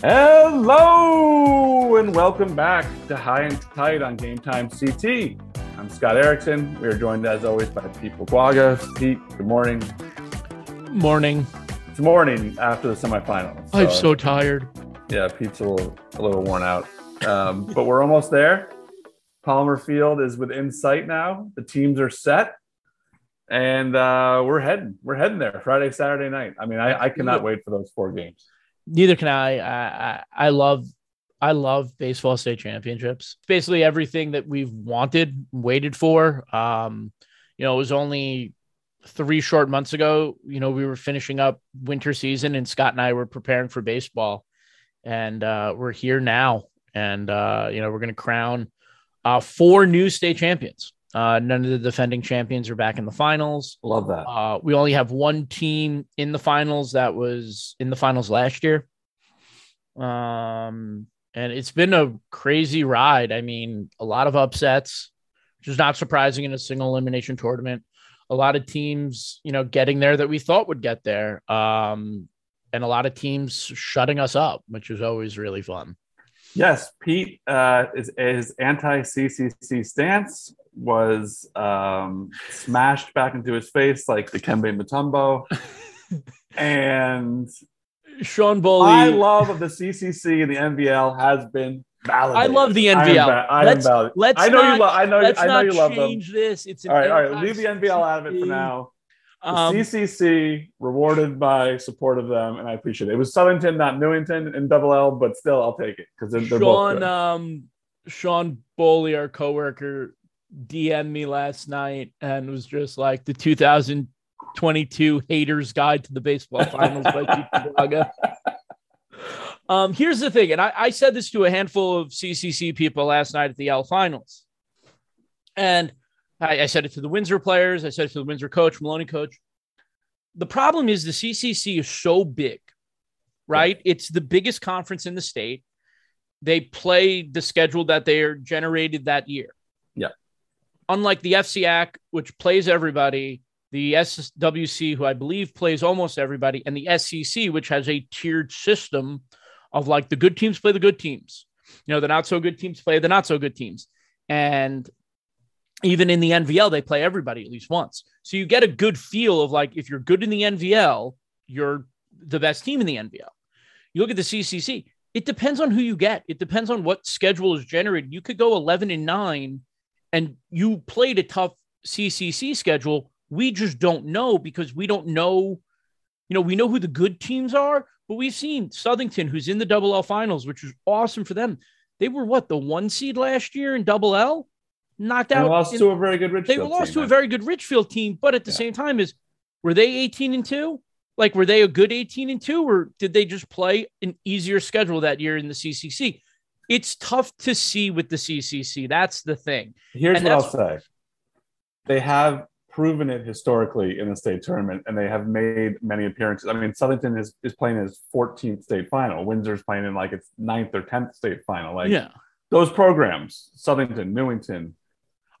Hello and welcome back to High and Tight on Game Time CT. I'm Scott Erickson. We are joined as always by Pete Buaga. Pete, good morning. Morning. It's morning after the semifinals. I'm so tired. Yeah, Pete's a little a little worn out. Um, but we're almost there. Palmer Field is within sight now. The teams are set. And uh, we're heading. We're heading there Friday, Saturday night. I mean, I, I cannot wait for those four games neither can I. I. I, I love I love baseball state championships. Basically everything that we've wanted, waited for. Um, you know, it was only three short months ago. You know, we were finishing up winter season, and Scott and I were preparing for baseball, and uh, we're here now. And uh, you know, we're going to crown uh, four new state champions. Uh, none of the defending champions are back in the finals. Love that. Uh, we only have one team in the finals that was in the finals last year. Um, and it's been a crazy ride. I mean, a lot of upsets, which is not surprising in a single elimination tournament. A lot of teams, you know, getting there that we thought would get there. Um, and a lot of teams shutting us up, which is always really fun. Yes, Pete uh, is, is anti CCC stance was um, smashed back into his face like the Dikembe Mutombo. and Sean Boley. I love of the CCC and the NVL has been validated. I love the NVL. I am, I let's, am let's I know not, you love. I know. I know you love them. Change this. It's all right. All right. Leave the NVL out of it for now. Um, CCC rewarded by support of them, and I appreciate it. It was Southington, not Newington, in Double L, but still, I'll take it because they're, they're Sean, both good. Um, Sean Boley, our coworker, DM'd me last night and was just like the 2022 Haters Guide to the Baseball Finals by Chicago. Um, here's the thing, and I, I said this to a handful of CCC people last night at the L Finals, and I, I said it to the Windsor players, I said it to the Windsor coach, Maloney coach. The problem is the CCC is so big, right? It's the biggest conference in the state. They play the schedule that they are generated that year Yeah. unlike the FCIAC, which plays everybody, the SWC, who I believe plays almost everybody, and the SEC, which has a tiered system of like the good teams play the good teams, you know, the not so good teams play the not so good teams. And even in the NVL, they play everybody at least once. So you get a good feel of like if you're good in the NVL, you're the best team in the NVL. You look at the CCC, it depends on who you get. It depends on what schedule is generated. You could go 11 and 9 and you played a tough CCC schedule. We just don't know because we don't know, you know, we know who the good teams are, but we've seen Southington, who's in the double L finals, which was awesome for them. They were what the one seed last year in double L, knocked out. They lost in, to a very good Ridgefield. They lost team, to a very good Ridgefield team, but at the yeah. same time, is were they 18 and two? Like, were they a good 18 and two, or did they just play an easier schedule that year in the CCC? it's tough to see with the CCC. That's the thing. Here's and what I'll say: they have proven it historically in the state tournament, and they have made many appearances. I mean, Southington is, is playing his 14th state final. Windsor's playing in like its ninth or 10th state final. Like, yeah, those programs, Southington, Newington,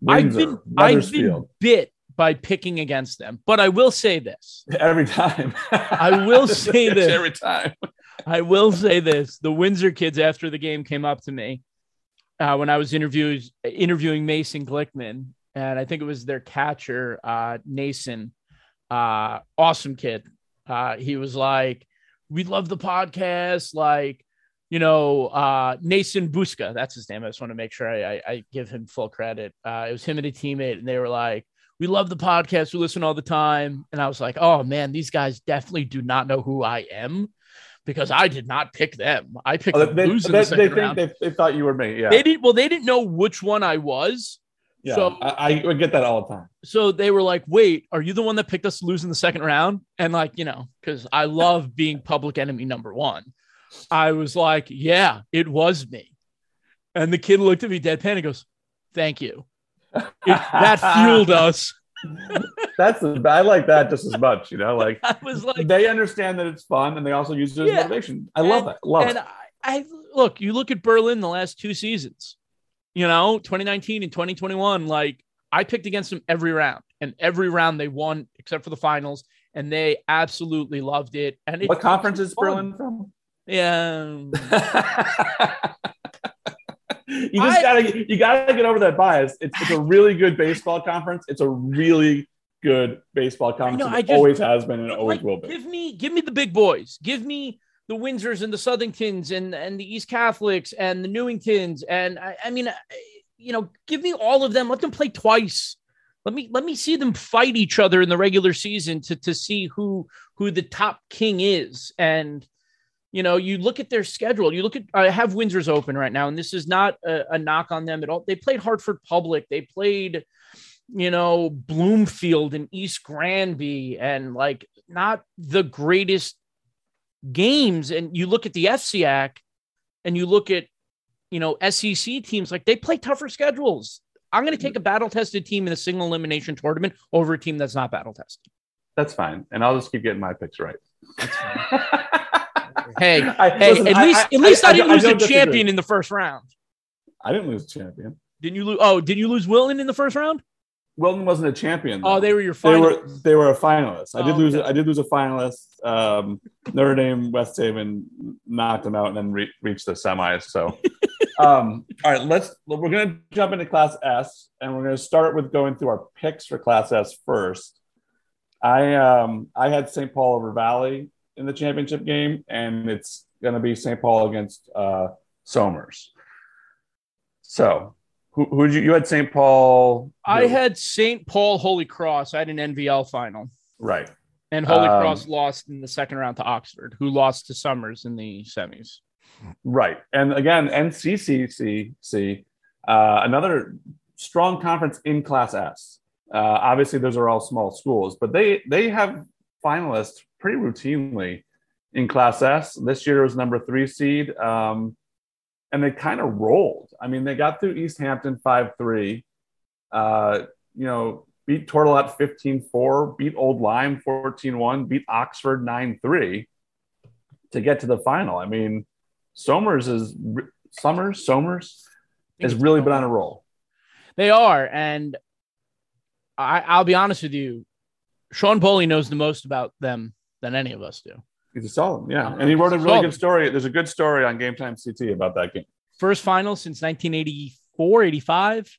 Windsor, I've been, I've been bit by picking against them, but I will say this every time. I will say this every time. I will say this: the Windsor kids after the game came up to me uh, when I was interviewing interviewing Mason Glickman, and I think it was their catcher, uh, Nason. Uh, awesome kid. Uh, he was like, "We love the podcast." Like, you know, uh, Nason Buska, that's his name. I just want to make sure I, I, I give him full credit. Uh, it was him and a teammate, and they were like, "We love the podcast. We listen all the time." And I was like, "Oh man, these guys definitely do not know who I am." because I did not pick them. I picked oh, they, the they, the they think they, they, thought you were me. Yeah, they didn't. Well, they didn't know which one I was. Yeah, so I, I get that all the time. So they were like, "Wait, are you the one that picked us losing the second round?" And like, you know, because I love being public enemy number one. I was like, "Yeah, it was me." And the kid looked at me deadpan and goes, "Thank you." It, that fueled us. That's the, I like that just as much, you know. Like I was like they understand that it's fun and they also use it as yeah. motivation. I love and, that. Love and it. I, I look, you look at Berlin the last two seasons. you know, 2019 and 2021, like I picked against them every round, and every round they won except for the finals, and they absolutely loved it. And it, what conference is Berlin from? Yeah. you just I, gotta you gotta get over that bias. It's, it's a really good baseball conference. It's a really good baseball conference. Know, it just, always has been and always like, will be. Give me give me the big boys. Give me the Windsors and the Southingtons and and the East Catholics and the Newingtons and I, I mean, you know, give me all of them. Let them play twice. Let me let me see them fight each other in the regular season to to see who who the top king is. And you know, you look at their schedule. You look at I have Windsor's open right now, and this is not a, a knock on them at all. They played Hartford Public. They played you know, Bloomfield and East Granby and like not the greatest games. And you look at the FCIAC and you look at, you know, SEC teams, like they play tougher schedules. I'm going to take a battle tested team in a single elimination tournament over a team that's not battle tested. That's fine. And I'll just keep getting my picks right. hey, I, hey, listen, at I, least, I, at least I, didn't lose a champion in the first round. I didn't lose a champion. Didn't you lose? Oh, did you lose Wilton in the first round? Wilton wasn't a champion. Though. Oh, they were your finalists. They were they were a finalist. I did oh, lose. Okay. I did lose a finalist. Um, Notre Dame, West Haven knocked them out and then re- reached the semis. So, um, all right, let's. We're gonna jump into Class S, and we're gonna start with going through our picks for Class S first. I um I had St. Paul over Valley in the championship game, and it's gonna be St. Paul against uh, Somers. So who, who you, you had St. Paul? I had St. Paul Holy Cross. I had an NVL final. Right. And Holy um, Cross lost in the second round to Oxford, who lost to Somers in the semis. Right. And again, NCCC, uh, another strong conference in Class S. Uh, obviously, those are all small schools, but they they have finalists pretty routinely in Class S. This year was number three seed. Um, and they kind of rolled. I mean, they got through East Hampton 5 3, uh, you know, beat Tourtellotte 15 4, beat Old Lyme 14 1, beat Oxford 9 3 to get to the final. I mean, Somers is Summers, Somers has really been on a roll. They are. And I, I'll be honest with you, Sean Boley knows the most about them than any of us do. He's a solid, yeah. And he wrote a really good story. There's a good story on Game Time CT about that game. First final since 1984, 85.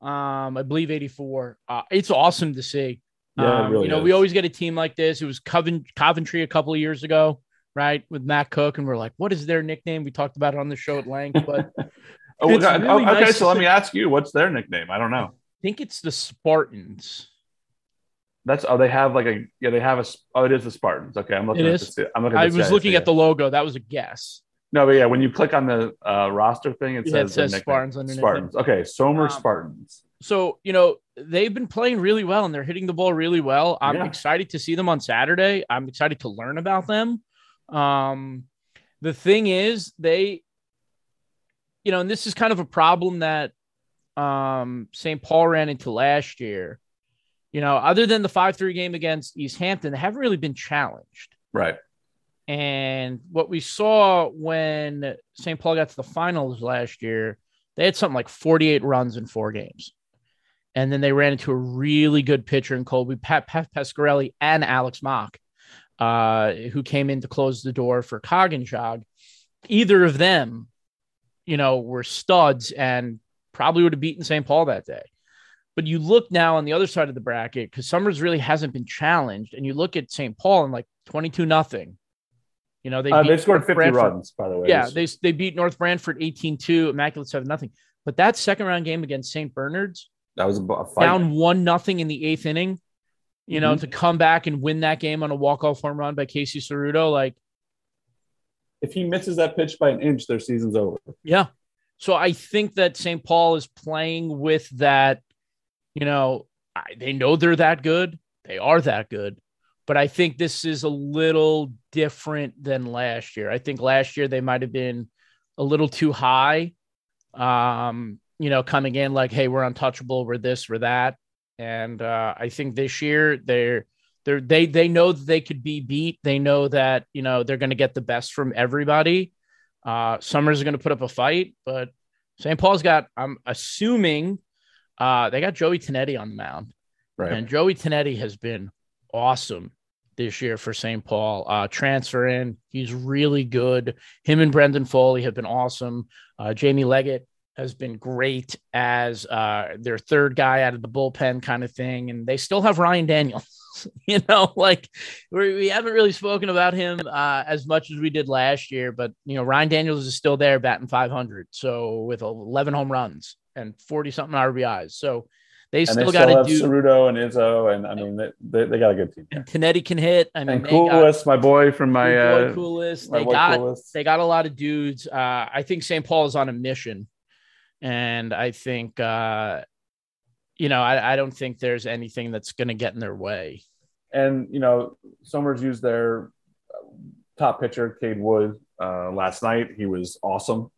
Um, I believe 84. Uh, it's awesome to see. Yeah, um, really you know, is. we always get a team like this. It was Coventry a couple of years ago, right, with Matt Cook, and we're like, what is their nickname? We talked about it on the show at length, but oh, really okay. Nice so let me ask you, what's their nickname? I don't know. I think it's the Spartans. That's oh they have like a yeah they have a oh it is the Spartans okay I'm looking it at is? the I'm looking. I was looking at the logo that was a guess. No, but yeah, when you click on the uh, roster thing, it yeah, says, it says Spartans underneath. Spartans. Okay, Somer um, Spartans. So you know they've been playing really well and they're hitting the ball really well. I'm yeah. excited to see them on Saturday. I'm excited to learn about them. Um, the thing is, they, you know, and this is kind of a problem that um, St. Paul ran into last year you know, other than the 5 3 game against East Hampton, they haven't really been challenged. Right. And what we saw when St. Paul got to the finals last year, they had something like 48 runs in four games. And then they ran into a really good pitcher in Colby Pat, Pat Pescarelli and Alex Mock, uh, who came in to close the door for Coggins. Either of them, you know, were studs and probably would have beaten St. Paul that day. But you look now on the other side of the bracket because Somers really hasn't been challenged, and you look at St. Paul and like twenty-two nothing. You know they uh, they scored fifty Branford. runs by the way. Yeah, they they beat North Branford 18-2, immaculate seven nothing. But that second round game against St. Bernard's, that was a fight. down one nothing in the eighth inning. You know, mm-hmm. to come back and win that game on a walk-off home run by Casey Ceruto, like if he misses that pitch by an inch, their season's over. Yeah. So I think that St. Paul is playing with that you know, I, they know they're that good. They are that good. But I think this is a little different than last year. I think last year they might have been a little too high. Um, you know, coming in like, hey, we're untouchable, we're this, we're that. And uh, I think this year they're they're they they know that they could be beat. They know that you know they're going to get the best from everybody. Uh, Somers is going to put up a fight, but St. Paul's got, I'm assuming, uh, they got Joey Tonetti on the mound. Right. And Joey Tonetti has been awesome this year for St. Paul. Uh, transfer in, he's really good. Him and Brendan Foley have been awesome. Uh, Jamie Leggett has been great as uh, their third guy out of the bullpen kind of thing. And they still have Ryan Daniels. you know, like we, we haven't really spoken about him uh, as much as we did last year, but you know, Ryan Daniels is still there batting 500. So with 11 home runs and 40 something RBIs. So they and still got to do. Ceruto and Izzo, and I mean they, they, they got a good team. And Tonetti can hit. I mean, and Coolest, my boy from my got, uh, Coolest. They got Coolest. they got a lot of dudes. Uh, I think St. Paul is on a mission, and I think uh, you know I, I don't think there's anything that's going to get in their way. and you know Somers used their top pitcher Cade Wood uh, last night. He was awesome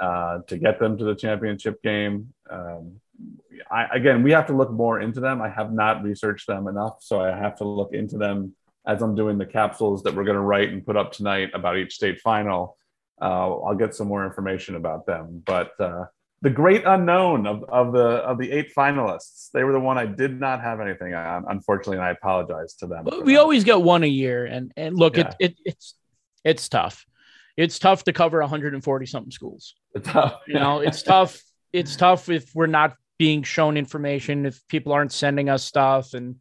uh, to get them to the championship game. Um, I, again, we have to look more into them. I have not researched them enough, so I have to look into them as I'm doing the capsules that we're going to write and put up tonight about each state final. Uh, I'll get some more information about them, but. Uh, the great unknown of, of the of the eight finalists. They were the one I did not have anything on, unfortunately, and I apologize to them. We that. always get one a year, and and look, Yeah. it, it it's it's tough. It's tough to cover 140 something schools. It's tough. You know, it's tough. It's tough if we're not being shown information, if people aren't sending us stuff, and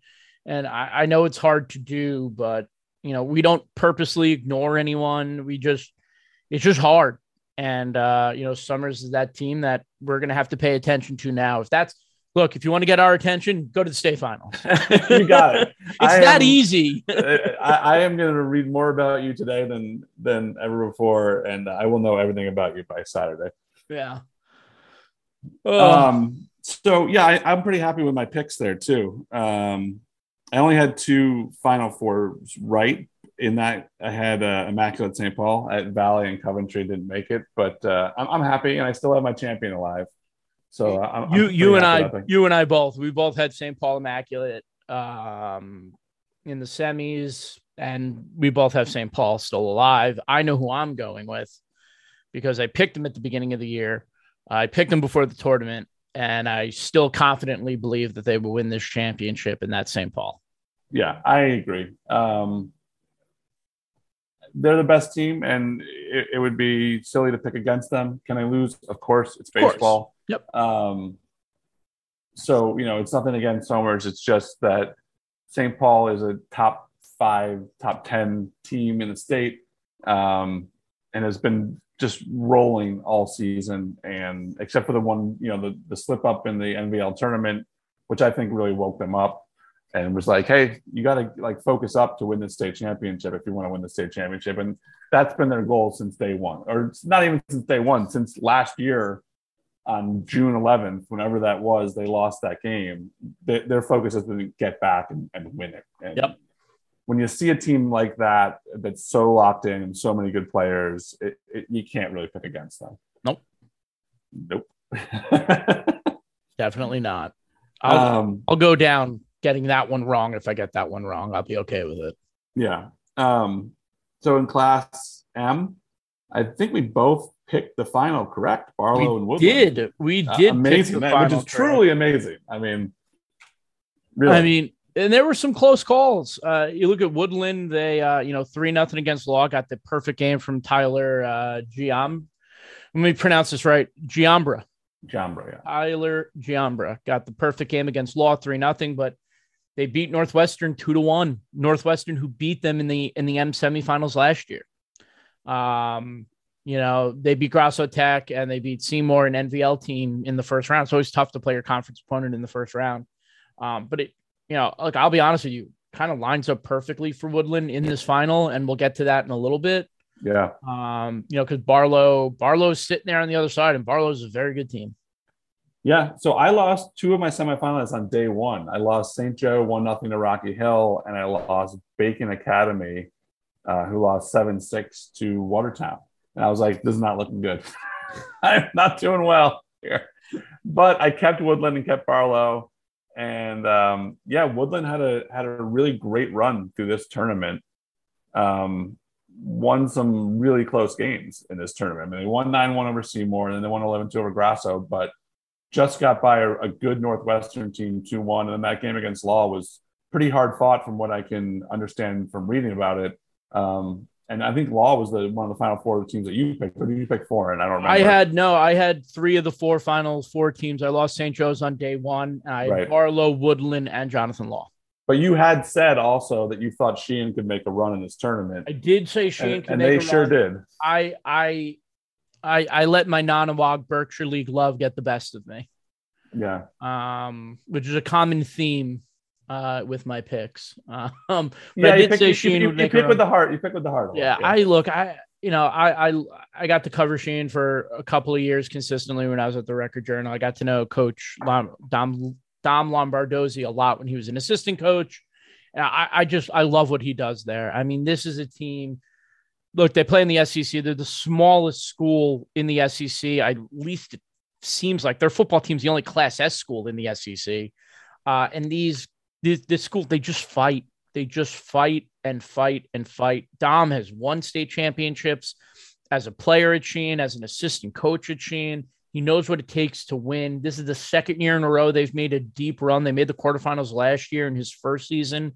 and I, I know it's hard to do, but you know, we don't purposely ignore anyone. We just it's just hard. And uh, you know, Somers is that team that we're gonna have to pay attention to now. If that's look, if you want to get our attention, go to the state finals. you got it. It's I that am- easy. I, I am going to read more about you today than than ever before, and I will know everything about you by Saturday. Yeah. Um, so yeah, I, I'm pretty happy with my picks there too. Um, I only had two Final Fours right. In that, I had uh, Immaculate St. Paul at Valley and Coventry didn't make it, but uh, I'm, I'm happy, and I still have my champion alive. So I'm, I'm you you and happy I you and I both we both had St. Paul Immaculate um in the semis and we both have St. Paul still alive. I know who I'm going with because I picked them at the beginning of the year. I picked them before the tournament and I still confidently believe that they will win this championship and that's St. Paul. Yeah, I agree. Um, they're the best team, and it, it would be silly to pick against them. Can I lose? Of course, it's Of course. baseball. Yep. Um, so you know, it's nothing against Somers. It's just that St. Paul is a top five, top ten team in the state, um, and has been just rolling all season. And except for the one, you know, the the slip up in the NVL tournament, which I think really woke them up and was like, "Hey, you got to like focus up to win the state championship if you want to win the state championship." And that's been their goal since day one, or it's not even since day one, since last year on June 11th, whenever that was, they lost that game. They, their focus has been to get back and, and win it. And Yep. When you see a team like that that's so locked in and so many good players, it, it, you can't really pick against them. Nope. Nope. Definitely not. I'll, um, I'll go down getting that one wrong if I get that one wrong. I'll be okay with it. Yeah. Um, so in class M, I think we both picked the final correct, Barlow and we Woodland. did. We Uh, did pick amazing, final which is correct. truly amazing. I mean, really. I mean, and there were some close calls. Uh, you look at Woodland; they, uh, you know, three nothing against Law got the perfect game from Tyler uh, Giam. Let me pronounce this right: Giambra. Giambra, yeah. Tyler Giambra got the perfect game against Law, three nothing, but they beat Northwestern two to one. Northwestern, who beat them in the in the M semifinals last year. Um, you know, they beat Grasso Tech and they beat Seymour, an NVL team, in the first round. It's always tough to play your conference opponent in the first round. Um, but it, you know, like I'll be honest with you, kind of lines up perfectly for Woodland in this final, and we'll get to that in a little bit. Yeah. Um, you know, because Barlow, Barlow's sitting there on the other side, and Barlow's a very good team. Yeah. So I lost two of my semifinalists on day one. I lost St. Joe one nothing to Rocky Hill, and I lost Bacon Academy, uh, who lost seven six to Watertown. And I was like, this is not looking good. I'm not doing well here. But I kept Woodland and kept Barlow. And um, yeah, Woodland had a had a really great run through this tournament. Um, won some really close games in this tournament. I mean, they won 9 1 over Seymour and then they won 11 2 over Grasso, but just got by a, a good Northwestern team 2 1. And then that game against Law was pretty hard fought from what I can understand from reading about it. Um, and I think Law was the one of the final four teams that you picked. Or did you pick four? And I don't remember. I had no, I had three of the four final four teams. I lost St. Joe's on day one. And I had Right. Barlow, Woodland, and Jonathan Law. But you had said also that you thought Sheehan could make a run in this tournament. I did say Shane and, can and they sure run. did. I I I I let my Nonnewaug Berkshire League love get the best of me. Yeah. Um, which is a common theme uh with my picks. Um but yeah, I you did pick, say you, you, you pick with the heart. You pick with the heart. lot, Yeah, I look, I you know, I I I got to cover Sheehan for a couple of years consistently when I was at the Record Journal. I got to know Coach Lom, Dom Dom Lombardozzi a lot when he was an assistant coach. And I, I just I love what he does there. I mean, this is a team. Look, they play in the SEC. They're the smallest school in the SEC. At least it seems like their football team's the only Class S school in the SEC. Uh, and these this, this school, they just fight. They just fight and fight and fight. Dom has won state championships as a player at Sheehan, as an assistant coach at Sheehan. He knows what it takes to win. This is the second year in a row they've made a deep run. They made the quarterfinals last year in his first season.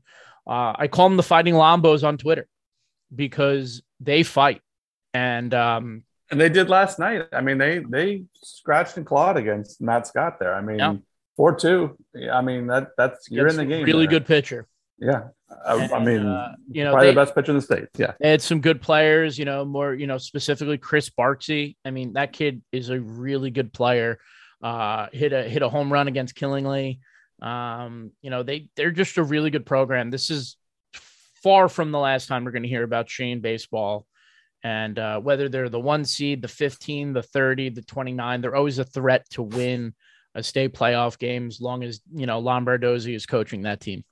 Uh, I call them the Fighting Lombos on Twitter because they fight. And um, And they did last night. I mean, they they scratched and clawed against Matt Scott there. I mean, Yeah. four two. I mean, that that's you're in the game. Really there. good pitcher. Yeah. I, I mean, uh, you know, probably they, the best pitcher in the state. Yeah. They had some good players, you know, more, you know, specifically Chris Barksy. I mean, that kid is a really good player. Uh, hit a hit a home run against Killingly. Um, you know, they they're just a really good program. This is far from the last time we're going to hear about Sheehan baseball. And uh, whether they're the one seed, the 15, the 30, the 29, they're always a threat to win a state playoff game as long as, you know, Lombardozzi is coaching that team.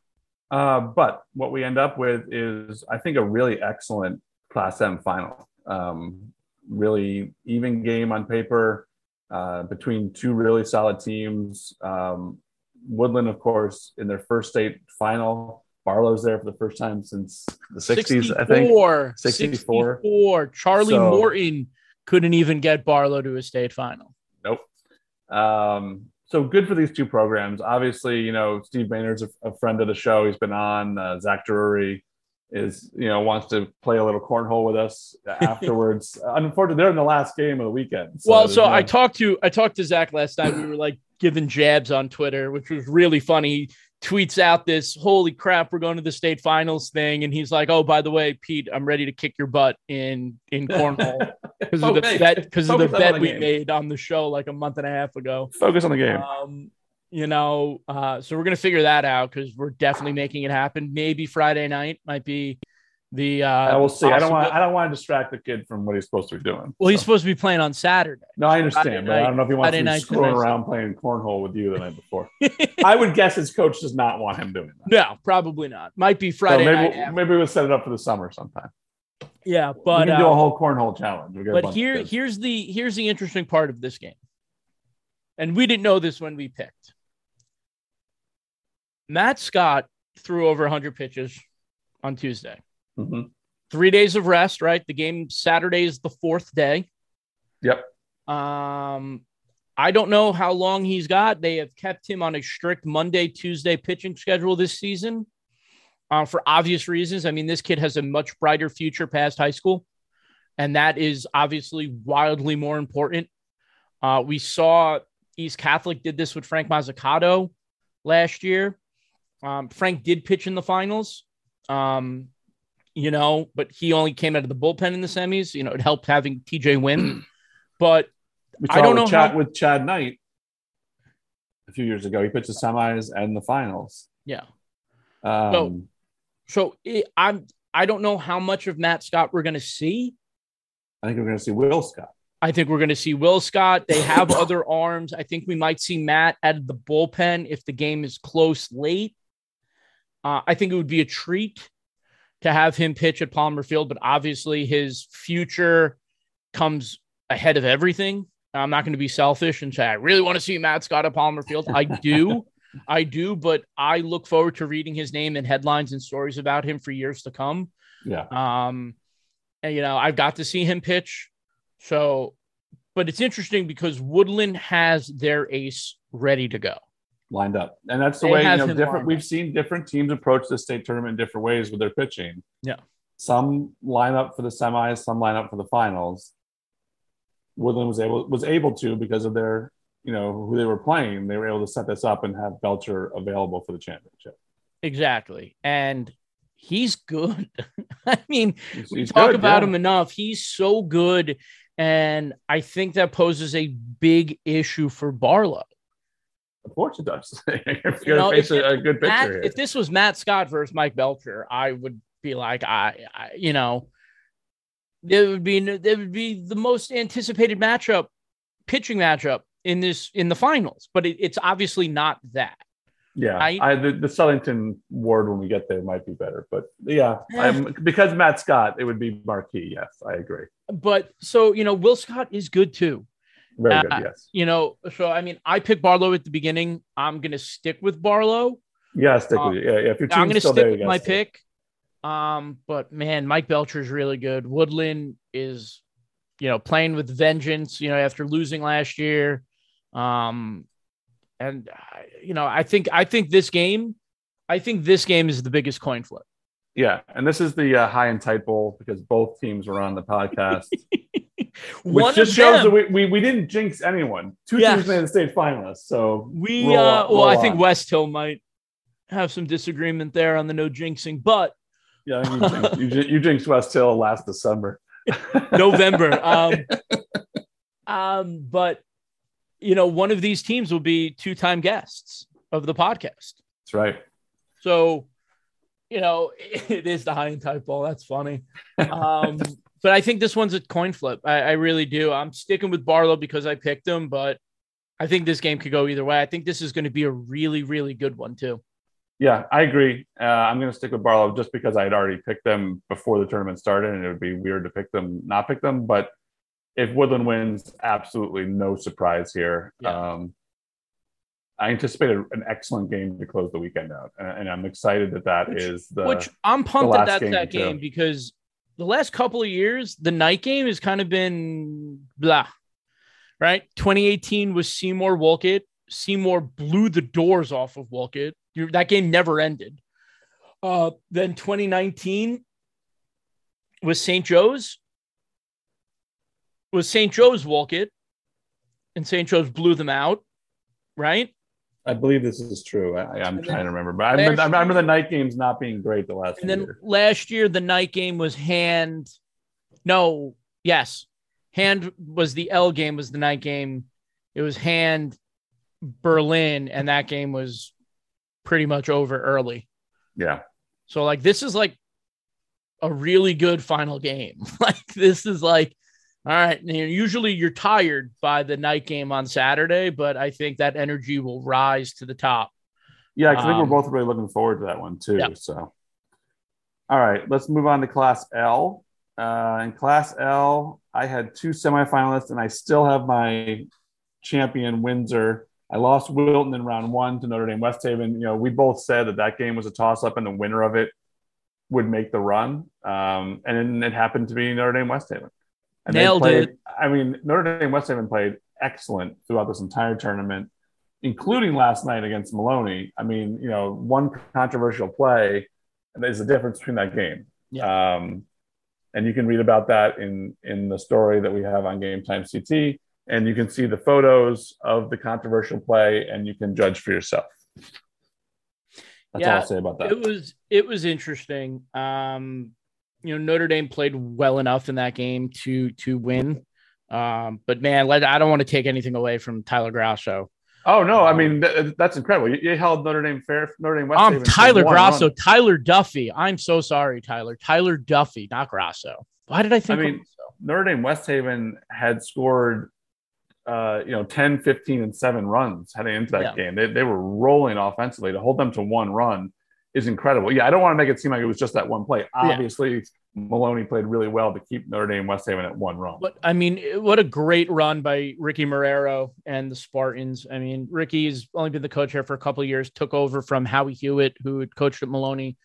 Uh, but what we end up with is, I think, a really excellent Class M final. Um, really even game on paper uh, between two really solid teams. Um, Woodland, of course, in their first state final. Barlow's there for the first time since the 60s, I think. 64, 64. 64. Charlie So- Morton couldn't even get Barlow to a state final. Nope. Um, so good for these two programs. Obviously, you know, Steve Maynard's a, a friend of the show. He's been on. Uh, Zach Drury is, you know, wants to play a little cornhole with us afterwards. Unfortunately, they're in the last game of the weekend. well, so no- I talked to I talked to Zach last night. We were like giving jabs on Twitter, which was really funny. Tweets out this "Holy crap, we're going to the state finals" thing, and he's like, "Oh, by the way, Pete, I'm ready to kick your butt in in cornhole because of the bet because of the bet the we game. made on the show like a month and a half ago." focus on the game. Um, you know, uh, so we're gonna figure that out because we're definitely making it happen. Maybe Friday night might be the. Uh, I will see. I don't want. I don't want to distract the kid from what he's supposed to be doing. Well, he's supposed to be playing on Saturday. no, I understand, but I don't know if he wants Friday to be night's the screwing nice- around playing cornhole with you the night before. I would guess his coach does not want him doing that. No, probably not. Might be So Friday maybe, night. we'll- maybe we'll set it up for the summer sometime. Yeah, but we can do a uh, whole cornhole challenge. But here here's the here's the interesting part of this game, and we didn't know this when we picked. Matt Scott threw over 100 pitches on Tuesday. Mhm. Three days of rest, right? The game Saturday is the fourth day. Yep. Um, I don't know how long he's got. They have kept him on a strict Monday, Tuesday pitching schedule this season uh, for obvious reasons. I mean, this kid has a much brighter future past high school, and that is obviously wildly more important. Uh, we saw East Catholic did this with Frank Mazzucato last year. Um, Frank did pitch in the finals, um, you know, but he only came out of the bullpen in the semis. You know, it helped having TJ win, but I don't know with Chad, how- with Chad Knight a few years ago. He pitched the semis and the finals. yeah. Um, So it, I'm I don't know how much of Matt Scott we're going to see. I think we're going to see Will Scott. I think we're going to see Will Scott. They have other arms. I think we might see Matt out of the bullpen if the game is close late. Uh, I think it would be a treat to have him pitch at Palmer Field, but obviously his future comes ahead of everything. I'm not going to be selfish and say I really want to see Matt Scott at Palmer Field. I do, I do, but I look forward to reading his name in headlines and stories about him for years to come. Yeah. Um, and you know, I've got to see him pitch. So, but it's interesting because Woodland has their ace ready to go. Lined up, and that's the way you know different. We've up. seen different teams approach the state tournament in different ways with their pitching. Yeah. some line up for the semis, some line up for the finals. Woodland was able was able to because of their you know who they were playing. They were able to set this up and have Belcher available for the championship. Exactly. And he's good. I mean, He's, we he's talk good, about yeah. him enough. He's so good. And I think that poses a big issue for Barlow. Of course, it does. if You know, if- a, a good Matt, here. if this was Matt Scott versus Mike Belcher, I would be like, I, I you know, there would be there would be the most anticipated matchup, pitching matchup in this in the finals. But it, it's obviously not that. Yeah, I- I, the, the Southington ward when we get there might be better, but yeah. I'm, because Matt Scott, it would be marquee. Yes, I agree. But so you know, Will Scott is good too. Very good. Uh, Yes, You know, so I mean, I picked Barlow at the beginning. I'm gonna stick with Barlow. yeah, stick uh, with it. Yeah, yeah. If your I'm gonna stick there, with you my stick. pick. Um, but man, Mike Belcher is really good. Woodland is, you know, playing with vengeance. You know, after losing last year, um, and uh, you know, I think I think this game, I think this game is the biggest coin flip. Yeah, and this is the uh, high and tight bowl because both teams were on the podcast, which One just shows them, that we, we, we didn't jinx anyone. Two Yes. teams made the state finalists, so we roll uh, on- well, I think. West Hill might have some disagreement there on the no jinxing, but yeah, you jinxed, you, you jinxed West Hill last December. November. Um, um, but you know, one of these teams will be two-time guests of the podcast. That's right. So, you know, it is the high and tight ball. That's funny. Um, but I think this one's a coin flip. I, I really do. I'm sticking with Barlow because I picked him, but I think this game could go either way. I think this is going to be a really, really good one too. Yeah, I agree. Uh, I'm going to stick with Barlow just because I had already picked them before the tournament started, and it would be weird to pick them, not pick them. But if Woodland wins, absolutely no surprise here. Yeah. Um, I anticipated an excellent game to close the weekend out, and, I'm excited that that Which- is the. Which I'm pumped that that's game, that too. game because the last couple of years, the night game has kind of been blah, right? 2018 was Seymour Wolcott. Seymour blew the doors off of Wolcott. You- That game never ended. Uh, then 2019 was St. Joe's. Was St. Joe's Wolcott, and St. Joe's blew them out, right? I believe this is true. I, I'm And trying to remember, but I remember, I remember the night games not being great the last And then years. last year, the night game was hand. No, yes, hand was the L game. Was the night game? It was hand Berlin, and that game was pretty much over early. Yeah, So like this is like a really good final game. like this is like. All right. you Usually you're tired by the night game on Saturday, but I think that energy will rise to the top. yeah. I think Um, we're both really looking forward to that one too. yeah. So, all right, let's move on to Class L. Uh, in Class L, I had two semifinalists, and I still have my champion Windsor. I lost Wilton in round one to Notre Dame West Haven. You know, we both said that that game was a toss-up, and the winner of it would make the run. Um, and it happened to be Notre Dame West Haven. And they Nailed played, it. I mean, Notre Dame West Haven played excellent throughout this entire tournament, including last night against Maloney. I mean, you know, one controversial play, there's a difference between that game. Um, and you can read about that in in the story that we have on Game Time CT, and you can see the photos of the controversial play, and you can judge for yourself. That's all I'll say about that. It was it was interesting. Um, you know, Notre Dame played well enough in that game to to win. Um, but man, let, I don't want to take anything away from Tyler Grasso. oh no, I mean th- that's incredible. You, you held Notre Dame fair, Notre Dame West. Um, Haven to Tyler Grasso. Tyler Duffy. I'm so sorry, Tyler. Tyler Duffy, not Grasso. Why did I think? I mean? Notre Dame West Haven had scored, uh, you know, 10, 15, and seven runs heading into that Yeah. game. They, they were rolling offensively. To hold them to one run is incredible. Yeah, I don't want to make it seem like it was just that one play. Obviously, Maloney played really well to keep Notre Dame West Haven at one run. But I mean, what a great run by Ricky Marrero and the Spartans. I mean, Ricky's only been the coach here for a couple of years, took over from Howie Hewitt, who had coached at Maloney.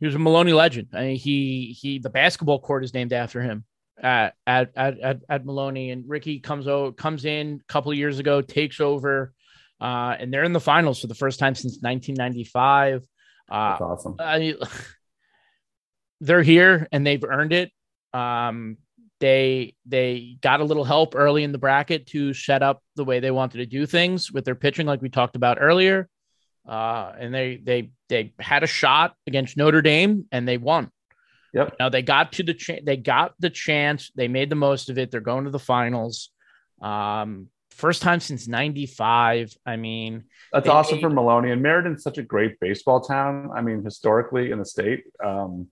He was a Maloney legend. I mean, he he the basketball court is named after him at at at at, Maloney. And Ricky comes out comes in a couple of years ago, takes over, uh, and they're in the finals for the first time since 1995. Uh, That's awesome. I, they're here and they've earned it. Um, they they got a little help early in the bracket to set up the way they wanted to do things with their pitching, like we talked about earlier. Uh, and they they they had a shot against Notre Dame and they won. Yep. Now they got to the cha- they got the chance. They made the most of it. They're going to the finals. Um, first time since '95. I mean, that's awesome for Maloney. And Meriden's such a great baseball town. I mean, historically in the state. Um,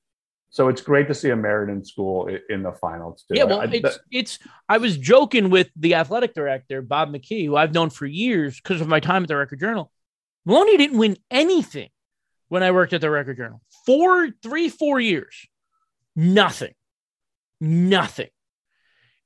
so it's great to see a Meriden school in the final too. Yeah, well, I, it's that, it's. I was joking with the athletic director Bob McKee, who I've known for years because of my time at the Record Journal. Maloney didn't win anything when I worked at the Record Journal. Four, three, four years, nothing, nothing.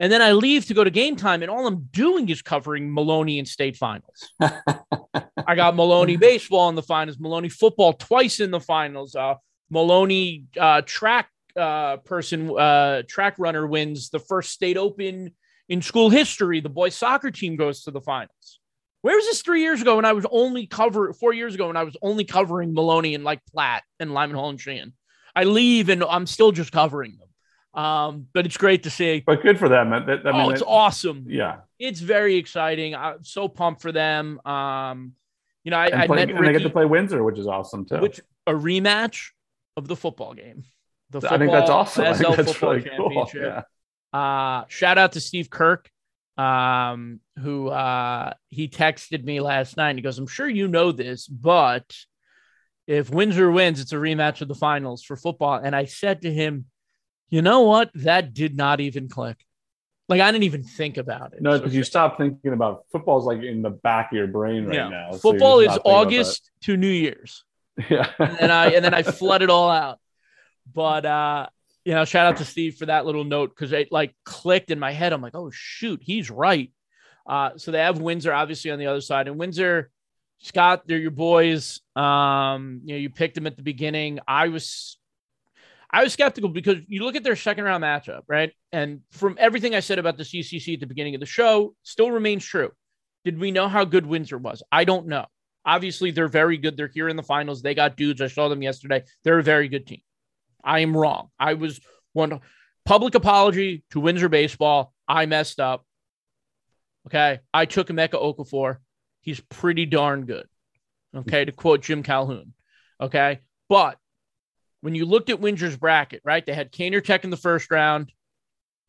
And then I leave to go to game time, and all I'm doing is covering Maloney and state finals. I got Maloney baseball in the finals, Maloney football twice in the finals. Uh, Maloney uh, track uh, person, uh, track runner wins the first state open in school history. The boys soccer team goes to the finals. Where was this three years ago when I was only cover four years ago when I was only covering Maloney and like Platt and Lyman Hall and Sheehan? I leave and I'm still just covering them. Um, but it's great to see. But good for them. That, that, I mean, oh, it's awesome. Yeah, it's very exciting. I'm so pumped for them. Um, you know, I, and, I play, met and they get to play Windsor, which is awesome too. Which a rematch of the football game. The football, I think that's awesome. I think that's really cool. Yeah. Uh, shout out to Steve Kirk, um, who uh, he texted me last night. He goes, "I'm sure you know this, but if Windsor wins, it's a rematch of the finals for football." And I said to him, "You know what? That did not even click. Like I didn't even think about it. No, because so you stop thinking about football's like in the back of your brain right yeah. now. Football so is August to New Year's. Yeah. and then I and then I flood it all out. But uh, you know, shout out to Steve for that little note because it like clicked in my head. I'm like, oh shoot, he's right. Uh, so they have Windsor obviously on the other side, and Windsor, Scott, they're your boys. Um, you know, you picked them at the beginning. I was I was skeptical because you look at their second round matchup, right? And from everything I said about the CCC at the beginning of the show, still remains true. Did we know how good Windsor was? I don't know. Obviously, they're very good. They're here in the finals. They got dudes. I saw them yesterday. They're a very good team. I am wrong. I was one public apology to Windsor baseball. I messed up. Okay. I took Emeka Okafor. He's pretty darn good. Okay. to quote Jim Calhoun. Okay. But when you looked at Windsor's bracket, right, they had Kaynor Tech in the first round.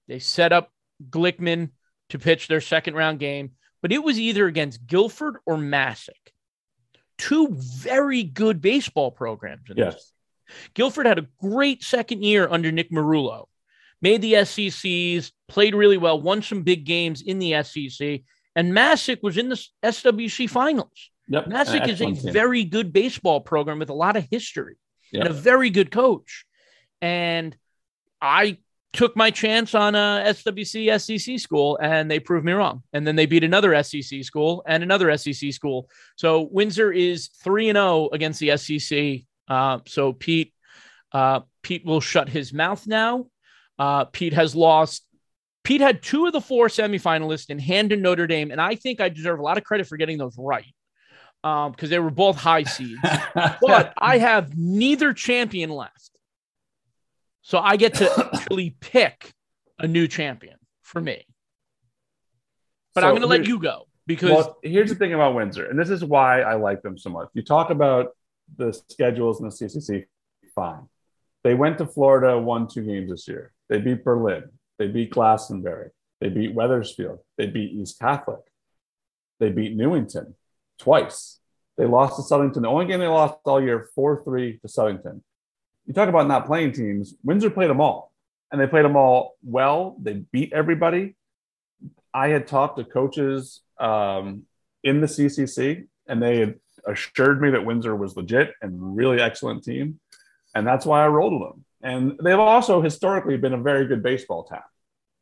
They set up Glickman to pitch their second round game, but it was either against Guilford or Masuk two very good baseball programs. yes. This. Guilford had a great second year under Nick Marullo, made the SECs, played really well, won some big games in the SEC, and Masuk was in the SWC finals. Yep. Masuk is a team. very good baseball program with a lot of history yep. and a very good coach. And I took my chance on a SWC SEC school and they proved me wrong. And then they beat another SEC school and another SEC school. So Windsor is 3 and 0 against the SEC. Uh, so Pete uh, Pete will shut his mouth now. Uh, Pete has lost. Pete had two of the four semifinalists in Hand and Notre Dame, and I think I deserve a lot of credit for getting those right because um, they were both high seeds. but I have neither champion left. So I get to actually pick a new champion for me. But so I'm going to let you go because well, here's the thing about Windsor, and this is why I like them so much. You talk about the schedules in the CCC, fine. They went to Florida, won two games this year. They beat Berlin. They beat Glastonbury. They beat Wethersfield. They beat East Catholic. They beat Newington twice. They lost to Southington. The only game they lost all year, 4 3 to Southington you talk about not playing teams. Windsor played them all, and they played them all well. They beat everybody. I had talked to coaches um, in the CCC, and they had assured me that Windsor was legit and really excellent team, and that's why I rolled with them. And they've also historically been a very good baseball town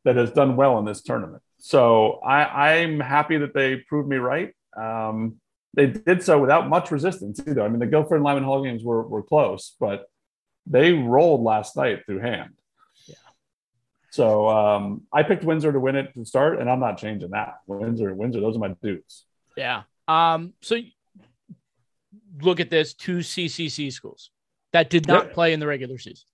that has done well in this tournament. So I, I'm happy that they proved me right. Um, they did so without much resistance either. I mean, the Guilford and Lyman Hall games were, were close, but They rolled last night through hand. Yeah. So um, I picked Windsor to win it to start, and I'm not changing that. Windsor, Windsor, those are my dudes. Yeah. Um. So look at this: two CCC schools that did not Yep. play in the regular season.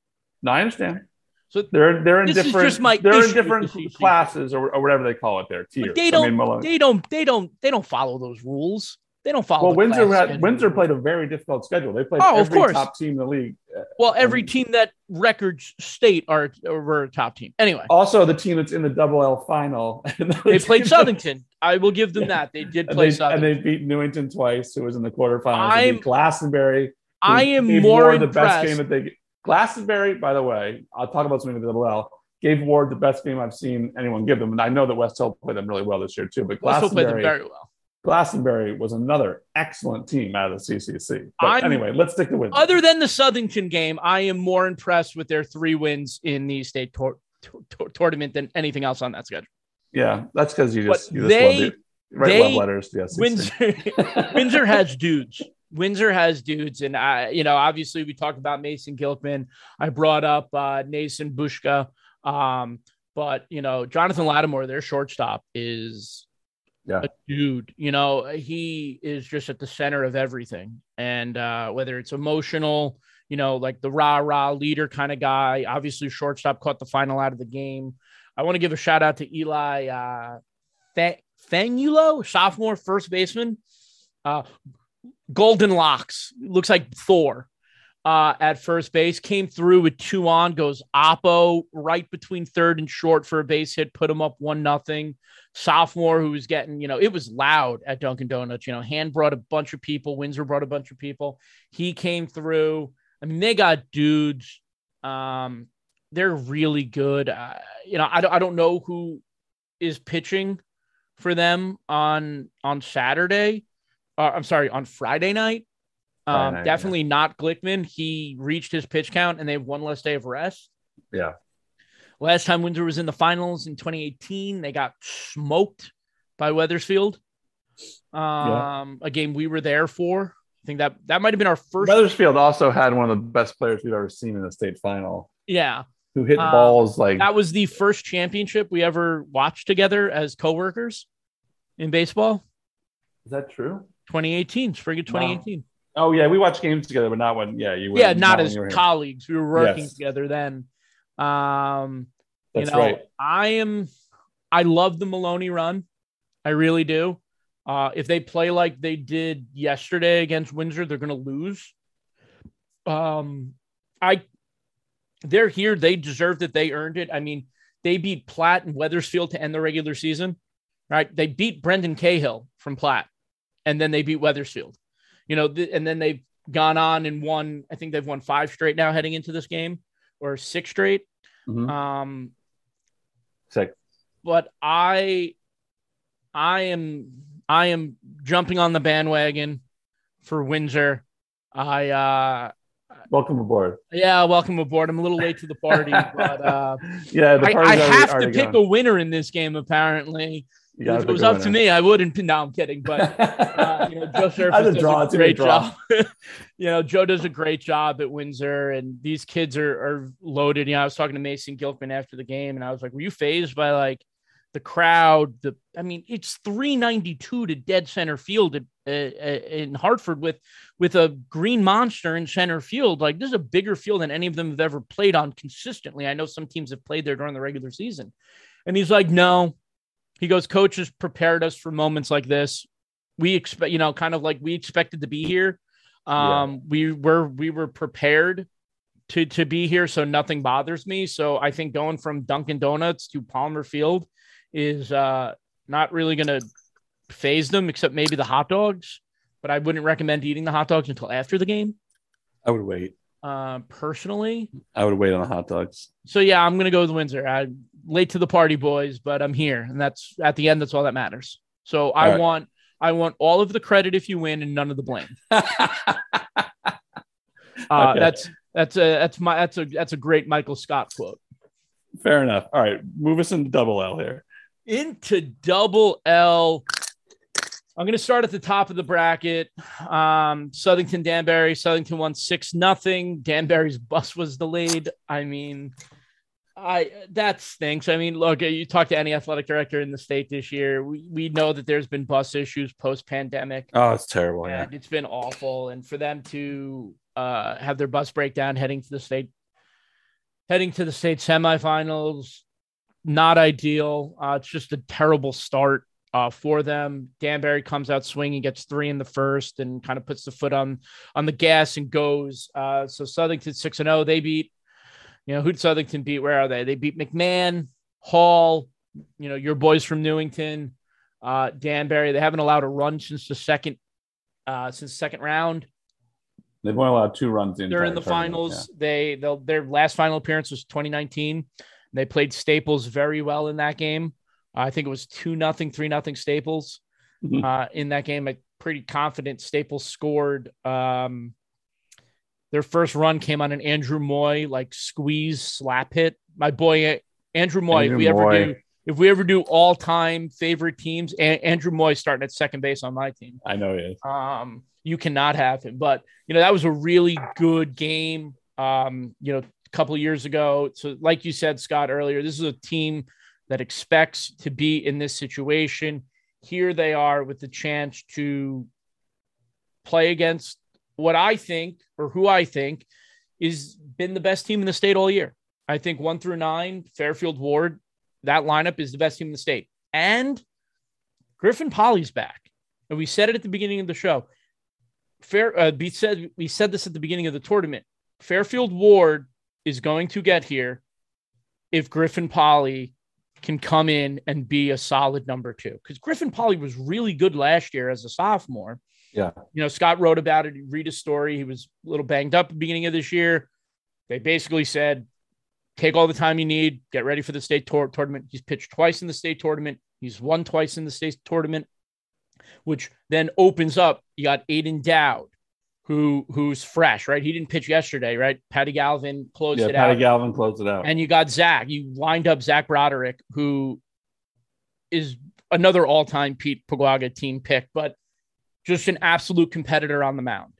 No, I understand. So They're they're in This is different they're in different the classes or, or whatever they call it there tiers. but they I don't. mean, Malone- they don't. They don't. They don't follow those rules. They don't follow. well, Windsor had schedule. Windsor played a very difficult schedule. They played Oh, of every course. top team in the league. Well, every um, team that records state are were a top team. Anyway, Also, the team that's in the double L final. they played Southington. I will give them that. They did And play they, Southington. and they beat Newington twice, who was in the quarterfinals. and I'm- Glastonbury. I am more Ward the best game that they. Glastonbury, by the way, I'll talk about something with the double L. Gave Ward the best game I've seen anyone give them, and I know that West Hill played them really well this year too. But also played them Glastonbury, very well. Glastonbury was another excellent team out of the CCC. But I'm- anyway, let's stick to Windsor. Other than the Southington game, I am more impressed with their three wins in the state tor- tor- tor- tournament than anything else on that schedule. yeah, that's because you just But you just they- love it. Write they- love letters to the SEC. Windsor, Windsor has dudes. Windsor has dudes, and I, you know, obviously we talked about Mason Gilkman. I brought up uh, Nason Bushka, um, but you know, Jonathan Lattimore, their shortstop, is Yeah. a dude. You know, he is just at the center of everything, and uh, whether it's emotional, you know, like the rah rah leader kind of guy. Obviously, shortstop caught the final out of the game. I want to give a shout out to Eli uh, Fa- Fangulo, sophomore first baseman. Uh, golden locks, looks like Thor uh, at first base. Came through with two on, goes Oppo right between third and short for a base hit, put him up one nothing. Sophomore who was getting, you know, it was loud at Dunkin' Donuts. You know, Hand brought a bunch of people, Windsor brought a bunch of people. He came through. I mean, they got dudes. Um, they're really good. Uh, you know, I don't, I don't know who is pitching for them on on Saturday. Uh, I'm sorry, on Friday night. Um, Friday night, definitely not Glickman. He reached his pitch count, and they have one less day of rest. Yeah. Last time Windsor was in the finals in 2018, they got smoked by Wethersfield. Um, a game we were there for. I think that that might have been our first. Wethersfield also had one of the best players we've ever seen in the state final, yeah, who hit Uh, balls like that was the first championship we ever watched together as coworkers in baseball. Is that true? 2018, spring of 2018. Oh yeah, we watched games together, but not when. Yeah, you. were- yeah, not when as you were here. colleagues. We were working Yes. together then. Um, That's you know, right. I am. I love the Maloney run. I really do. Uh, if they play like they did yesterday against Windsor, they're going to lose. Um, I, they're here. They deserved it. They earned it. I mean, they beat Platt and Wethersfield to end the regular season, right? They beat Brendan Cahill from Platt, and then they beat Wethersfield. You know, th- and then they've gone on and won. I think they've won five straight now heading into this game, or six straight. Mhm. Um, Sick. but I I am I am jumping on the bandwagon for Windsor. I uh Welcome aboard. yeah, welcome aboard. I'm a little late to the party, but uh Yeah, the I, I already- have to already pick going. a winner in this game apparently. If it was up to me, I wouldn't. No, I'm kidding. But uh, you know, Joe Surface does draw. a It's a great job. you know, Joe does a great job at Windsor, and these kids are, are loaded. You know, I was talking to Mason Gilkman after the game, and I was like, "Were you phased by like the crowd?" The, I mean, it's 392 to dead center field at, uh, uh, in Hartford with with a green monster in center field. Like this is a bigger field than any of them have ever played on consistently. I know some teams have played there during the regular season, and he's like, "No." He goes, coaches prepared us for moments like this. We expect, you know, kind of like we expected to be here. Um, we were we were prepared to to be here, so nothing bothers me. So I think going from Dunkin' Donuts to Palmer Field is uh not really gonna phase them, except maybe the hot dogs. But I wouldn't recommend eating the hot dogs until after the game, I would wait. uh, personally. I would wait on the hot dogs. So yeah, I'm gonna go with Windsor. I'm late to the party, boys, but I'm here, and that's at the end. That's all that matters. So I right. want I want all of the credit if you win and none of the blame. Uh, Okay. That's that's a that's my that's a that's a great Michael Scott quote. Fair enough. All right, move us into double L here. Into double L. I'm going to start at the top of the bracket. Um, Southington Danbury. Southington won six nothing. Danbury's bus was delayed. I mean, I that stinks. I mean, look, you talk to any athletic director in the state this year. We, we know that there's been bus issues post pandemic. Oh, it's terrible. Yeah, it's been awful. And for them to uh, have their bus breakdown heading to the state, heading to the state semifinals, not ideal. Uh, it's just a terrible start uh, for them. Danbury comes out swinging, gets three in the first, and kind of puts the foot on on the gas and goes. Uh, so Southington six and zero. Oh, they beat you know, who did Southington beat? Where are they? They beat McMahon, Hall, you know, your boys from Newington, uh, Danbury. They haven't allowed a run since the second uh, since second round. They've only allowed two runs in. They're in the finals. Yeah. They their last final appearance was 2019. They played Staples very well in that game. Uh, I think it was two nothing, three nothing Staples uh, in that game. I'm pretty confident Staples scored. Um, their first run came on an Andrew Moy like squeeze slap hit. My boy Andrew Moy. Andrew if we Moy. ever do, if we ever do all time favorite teams, a- Andrew Moy starting at second base on my team. I know he is. Um, you cannot have him, but you know that was a really good game. Um, you know, a couple years ago. So, like you said, Scott earlier, this is a team that expects to be in this situation. Here they are with the chance to play against what I think or who I think is been the best team in the state all year. I think one through nine, Fairfield Ward, that lineup is the best team in the state. And Griffin Polly's back. And we said it at the beginning of the show. Fair uh, we said we said this at the beginning of the tournament. Fairfield Ward is going to get here if Griffin Polly can come in and be a solid number two. Because Griffin Polly was really good last year as a sophomore. Yeah. You know, Scott wrote about it. Read his story. He was a little banged up at the beginning of this year. They basically said, take all the time you need, get ready for the state tour- tournament. He's pitched twice in the state tournament. He's won twice in the state tournament, which then opens up. You got Aiden Dowd, who who's fresh, right? He didn't pitch yesterday, right? Patty Galvin closed yeah, it Patty out. Patty Galvin closed it out. And you got Zach. You lined up Zach Broderick, who is another all-time Pete Paguaga team pick, but just an absolute competitor on the mound.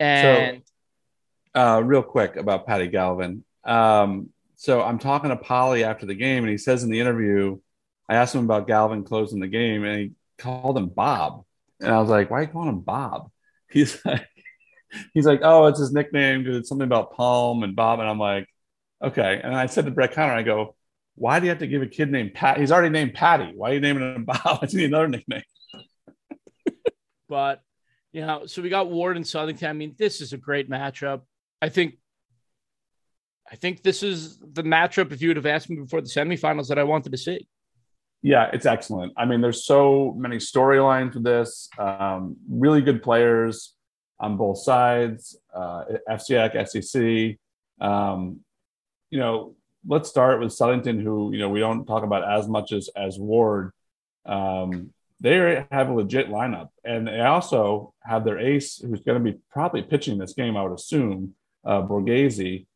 And so, uh, real quick about Patty Galvin. Um, so I'm talking to Polly after the game, and he says in the interview, I asked him about Galvin closing the game, and he called him Bob. And I was like, "Why are you calling him Bob?" He's like, "He's like, oh, it's his nickname because it's something about Palm and Bob." And I'm like, "Okay." And I said to Brett Connor, I go, "Why do you have to give a kid named Pat? He's already named Patty. Why are you naming him Bob? I need another nickname." But you know, so we got Ward and Southington. I mean, this is a great matchup. I think I think this is the matchup if you would have asked me before the semifinals that I wanted to see. Yeah, it's excellent. I mean, there's so many storylines with this. Um, really good players on both sides, uh, FCIAC, SEC. Um, you know, let's start with Southington, who you know we don't talk about as much as as Ward. Um, they have a legit lineup, and they also have their ace, who's going to be probably pitching this game. I would assume uh, Borghese,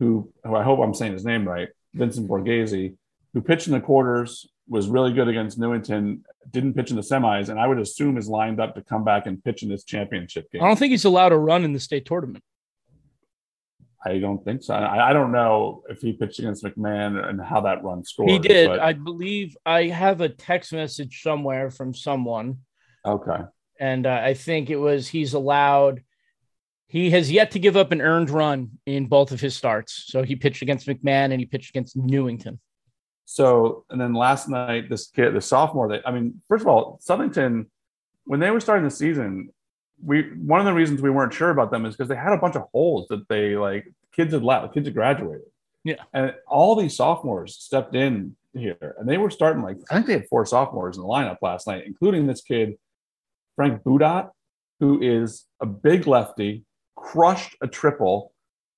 who, who I hope I'm saying his name right, Vincent Borghese, who pitched in the quarters, was really good against Newington, didn't pitch in the semis, and I would assume is lined up to come back and pitch in this championship game. I don't think he's allowed a run in the state tournament. I don't think so. I, I, don't know if he pitched against McMahon and how that run scored. He did. But... I believe I have a text message somewhere from someone. Okay. And uh, I think it was he's allowed. He has yet to give up an earned run in both of his starts. So he pitched against McMahon and he pitched against Newington. So and then last night, this kid, the sophomore, that I mean, first of all, Southington, when they were starting the season, we one of the reasons we weren't sure about them is because they had a bunch of holes that they like kids had left, kids had graduated. Yeah. And all these sophomores stepped in here and they were starting like I think they had four sophomores in the lineup last night, including this kid, Frank Budot, who is a big lefty, crushed a triple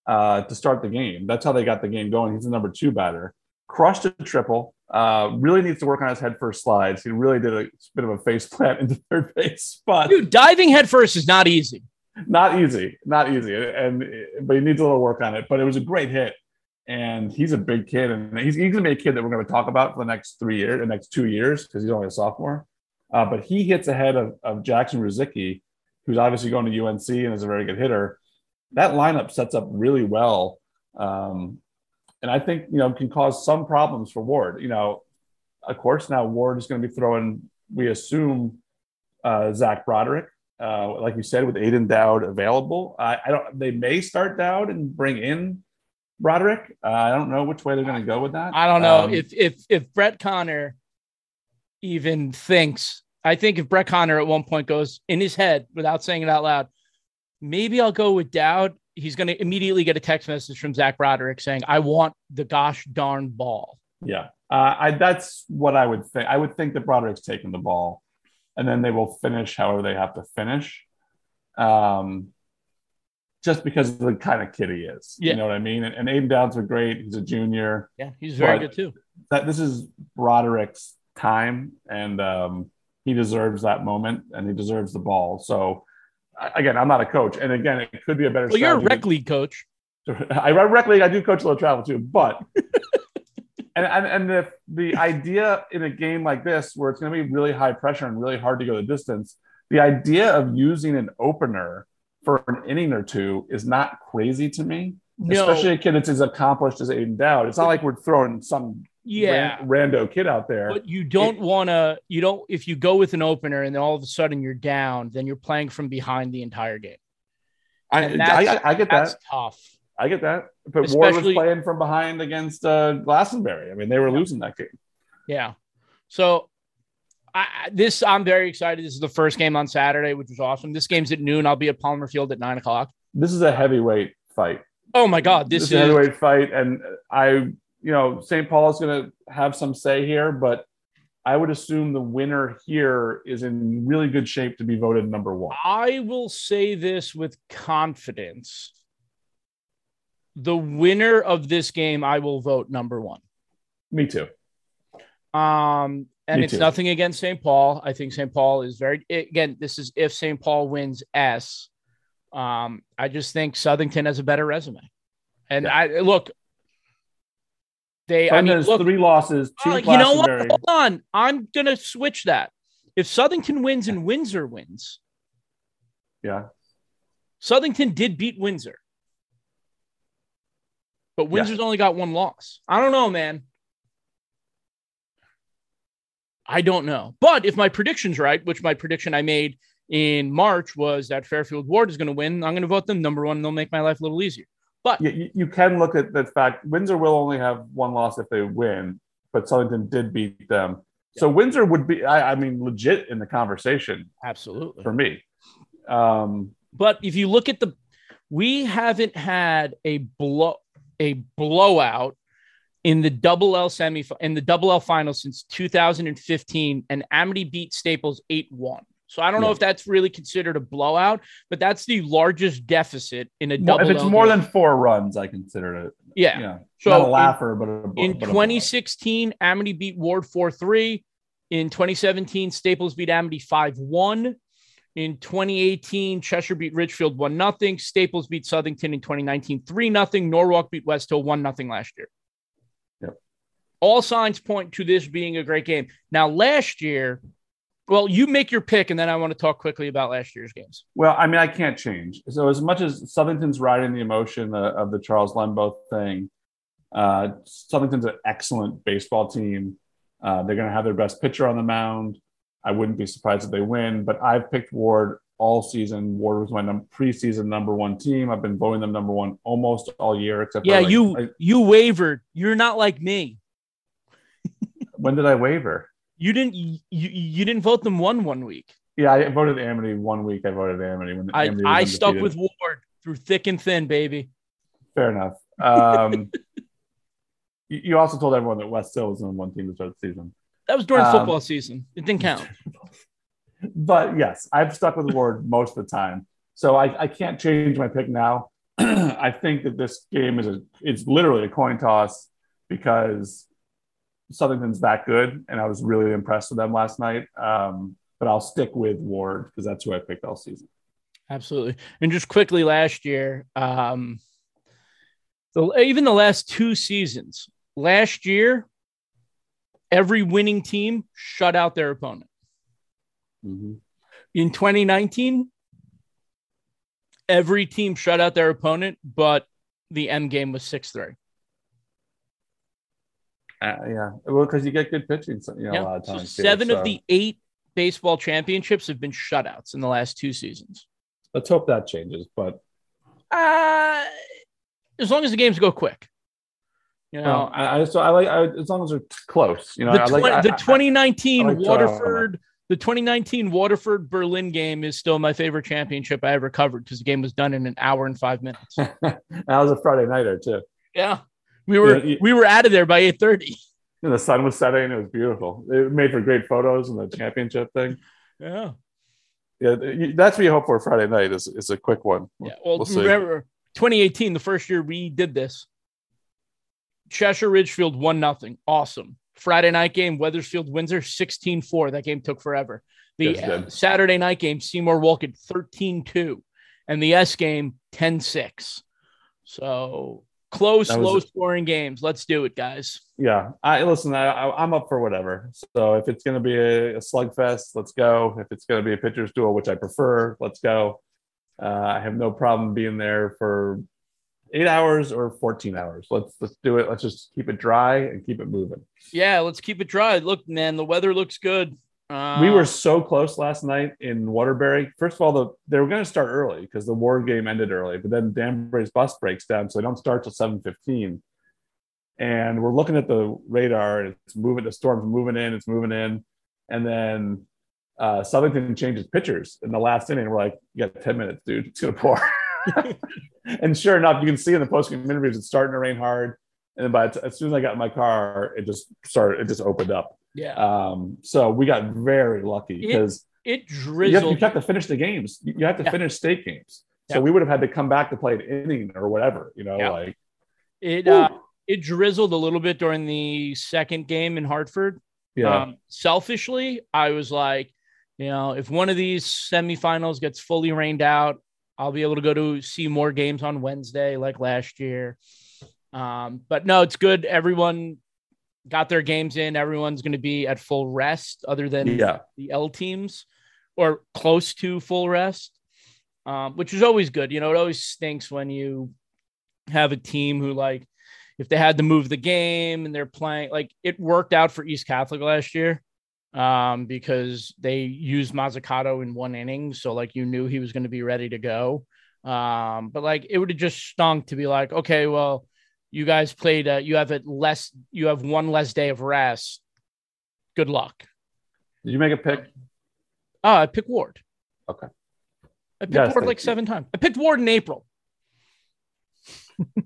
uh, to start the game. That's how they got the game going. He's the number two batter, crushed a triple, uh, really needs to work on his head first slides. He really did a bit of a face plant into third base But Dude, diving head first is not easy. Not easy, not easy, and but he needs a little work on it. But it was a great hit, and he's a big kid, and he's, he's gonna be a kid that we're gonna talk about for the next three years, the next two years, because he's only a sophomore. uh, but he hits ahead of, of Jackson Ruzicki, who's obviously going to UNC and is a very good hitter. That lineup sets up really well. Um, and I think, you know, can cause some problems for Ward. You know, of course, now Ward is going to be throwing, we assume, uh, Zach Broderick. Uh, like you said, with Aiden Dowd available, I, I, don't. They may start Dowd and bring in Broderick. Uh, I don't know which way they're going to go with that. I don't know um, if if if Brett Connor even thinks. I think if Brett Connor at one point goes in his head without saying it out loud, maybe I'll go with Dowd. He's going to immediately get a text message from Zach Broderick saying, "I want the gosh darn ball." Yeah, uh, I, that's what I would think. I would think that Broderick's taking the ball and then they will finish however they have to finish. Um, just because of the kind of kid he is. Yeah. You know what I mean? And, and Aiden Dowds are great. He's a junior. Yeah, he's very good too. That this is Broderick's time, and um, he deserves that moment, and he deserves the ball. So, again, I'm not a coach, and again, it could be a better. Well, you're a rec league coach. I run rec league. I do coach a little travel too, but and and, and the the idea in a game like this where it's going to be really high pressure and really hard to go the distance the idea of using an opener for an inning or two is not crazy to me no. especially a kid that's as accomplished as Aiden Dowd. It's not like we're throwing some yeah ran, rando kid out there. But you don't want to. You don't. If you go with an opener and then all of a sudden you're down, then you're playing from behind the entire game. I, I, I get that. Tough. I get that. But Especially, Ward was playing from behind against uh, Glastonbury. I mean, they were yeah. losing that game. Yeah. So I, this I'm very excited. This is the first game on Saturday, which was awesome. This game's at noon. I'll be at Palmer Field at nine o'clock. This is a heavyweight fight. Oh my God, this, this is, is a heavyweight fight, and I, you know, St. Paul is going to have some say here, but I would assume the winner here is in really good shape to be voted number one. I will say this with confidence the winner of this game, I will vote number one. Me too. Um, and Me it's too. nothing against St. Paul. I think St. Paul is very again. This is if St. Paul wins S. Um, I just think Southington has a better resume, and yeah. I look. They, I mean, look, three losses. Two uh, you know what? Hold on, I'm gonna switch that. If Southington wins and Windsor wins, yeah, Southington did beat Windsor. But Windsor's yeah. only got one loss. I don't know, man. I don't know. But if my prediction's right, which my prediction I made in March was that Fairfield Ward is going to win, I'm going to vote them number one and they'll make my life a little easier. But you, you can look at the fact Windsor will only have one loss if they win, but Southington did beat them. Yeah. So Windsor would be, I, I, mean, legit in the conversation. Absolutely. For me. Um, but if you look at the, we haven't had a blow a blowout in the double L semi in the double L final since 2015, and Amity beat Staples 8-1. So I don't yeah. know if that's really considered a blowout, but that's the largest deficit in a double. If it's more than four runs, I consider it. Yeah. yeah. So Not a laugher, in, but a, in but 2016, Amity beat Ward 4-3. In 2017, Staples beat Amity 5-1. In 2018, Cheshire beat Ridgefield 1 0. Staples beat Southington in 2019 3 0. Norwalk beat West Hill 1 0 last year. Yep. All signs point to this being a great game. Now, last year, well, you make your pick, and then I want to talk quickly about last year's games. Well, I mean, I can't change. So, as much as Southington's riding the emotion uh, of the Charles Lembo thing, uh, Southington's an excellent baseball team. Uh, they're going to have their best pitcher on the mound. I wouldn't be surprised if they win, but I've picked Ward all season. Ward was my num- preseason number one team. I've been voting them number one almost all year, except yeah, like, you I, you wavered. You're not like me. when did I waver? You didn't. You you didn't vote them one one week. Yeah, I voted Amity one week. I voted Amity when I Amity I stuck with Ward through thick and thin, baby. Fair enough. Um, you also told everyone that West Hill was the one team to start the season. That was during um, football season. It didn't count. but yes, I've stuck with Ward most of the time. So I, I can't change my pick now. I think that this game is a it's literally a coin toss because Southington's that good, and I was really impressed with them last night. Um, but I'll stick with Ward because that's who I picked all season. Absolutely. And just quickly, last year, um, the, even the last two seasons, last year every winning team shut out their opponent. Mhm. In 2019, every team shut out their opponent, but the end game was 6 3. Uh, yeah, well, because you get good pitching, you know, a lot of So times. too, seven so of the eight baseball championships have been shutouts in the last two seasons. Let's hope that changes. But Uh, as long as the games go quick. You know, well, I, I so I like I, as long as they're close. You know, the, I like the I- 2019 I like, Waterford, the 2019 Waterford Berlin game is still my favorite championship I ever covered because the game was done in an hour and five minutes. that was a Friday nighter too. yeah, we were Yeah, we were out of there by 8:30. And the sun was setting. It was beautiful. It made for great photos and the championship thing. Yeah, Yeah, that's what you hope for Friday night. Is is a quick one. yeah. Well, We'll remember 2018, the first year we did this. Cheshire Ridgefield one nothing, awesome. Friday night game, Wethersfield Windsor 16-4. That game took forever. The Yes, uh. Saturday night game, Seymour Wolcott 13-2, and the S game 10-6. So close, low scoring games. Let's do it, guys. Yeah, I listen. I, I, I'm up for whatever. So if it's going to be a, a slugfest, let's go. If it's going to be a pitcher's duel, which I prefer, let's go. Uh, I have no problem being there for eight hours or 14 hours. Let's let's do it. Let's just keep it dry and keep it moving. Yeah, let's keep it dry. Look, man, the weather looks good. Uh, we were so close last night in Waterbury. First of all, the, they were going to start early because the war game ended early, but then Danbury's bus breaks down, so they don't start till seven fifteen. And we're looking at the radar, and it's moving. The storm's moving in. It's moving in, and then uh, Southington changes pitchers in the last inning. We're like, "You got ten minutes, dude. It's gonna pour." and sure enough, you can see in the post game interviews it's starting to rain hard. And then by t- as soon as I got in my car, it just started. It just opened up. Yeah. Um, so we got very lucky It because it you have, drizzled. you have to finish the games. You you have to Yeah. finish state games. So Yeah. we would have had to come back to play an inning or whatever, you know, Yeah. like It uh, it drizzled a little bit during the second game in Hartford. yeah, Um, selfishly, I was like, you know, if one of these semifinals gets fully rained out, I'll be able to go to see more games on Wednesday like last year. Um, but no, it's good. Everyone got their games in. Everyone's going to be at full rest, other than yeah, the L teams or close to full rest, um, which is always good. You know, it always stinks when you have a team who, like, if they had to move the game and they're playing, like, it worked out for East Catholic last year um, because they used Mazzucato in one inning. So, like, you knew he was going to be ready to go. Um, but, like, it would have just stunk to be like, okay, well, you guys played, uh, you have it less, you have one less day of rest. Good luck. did you make a pick? Oh, I picked Ward. Okay. I picked Yes, Ward like you. seven times. I picked Ward in April.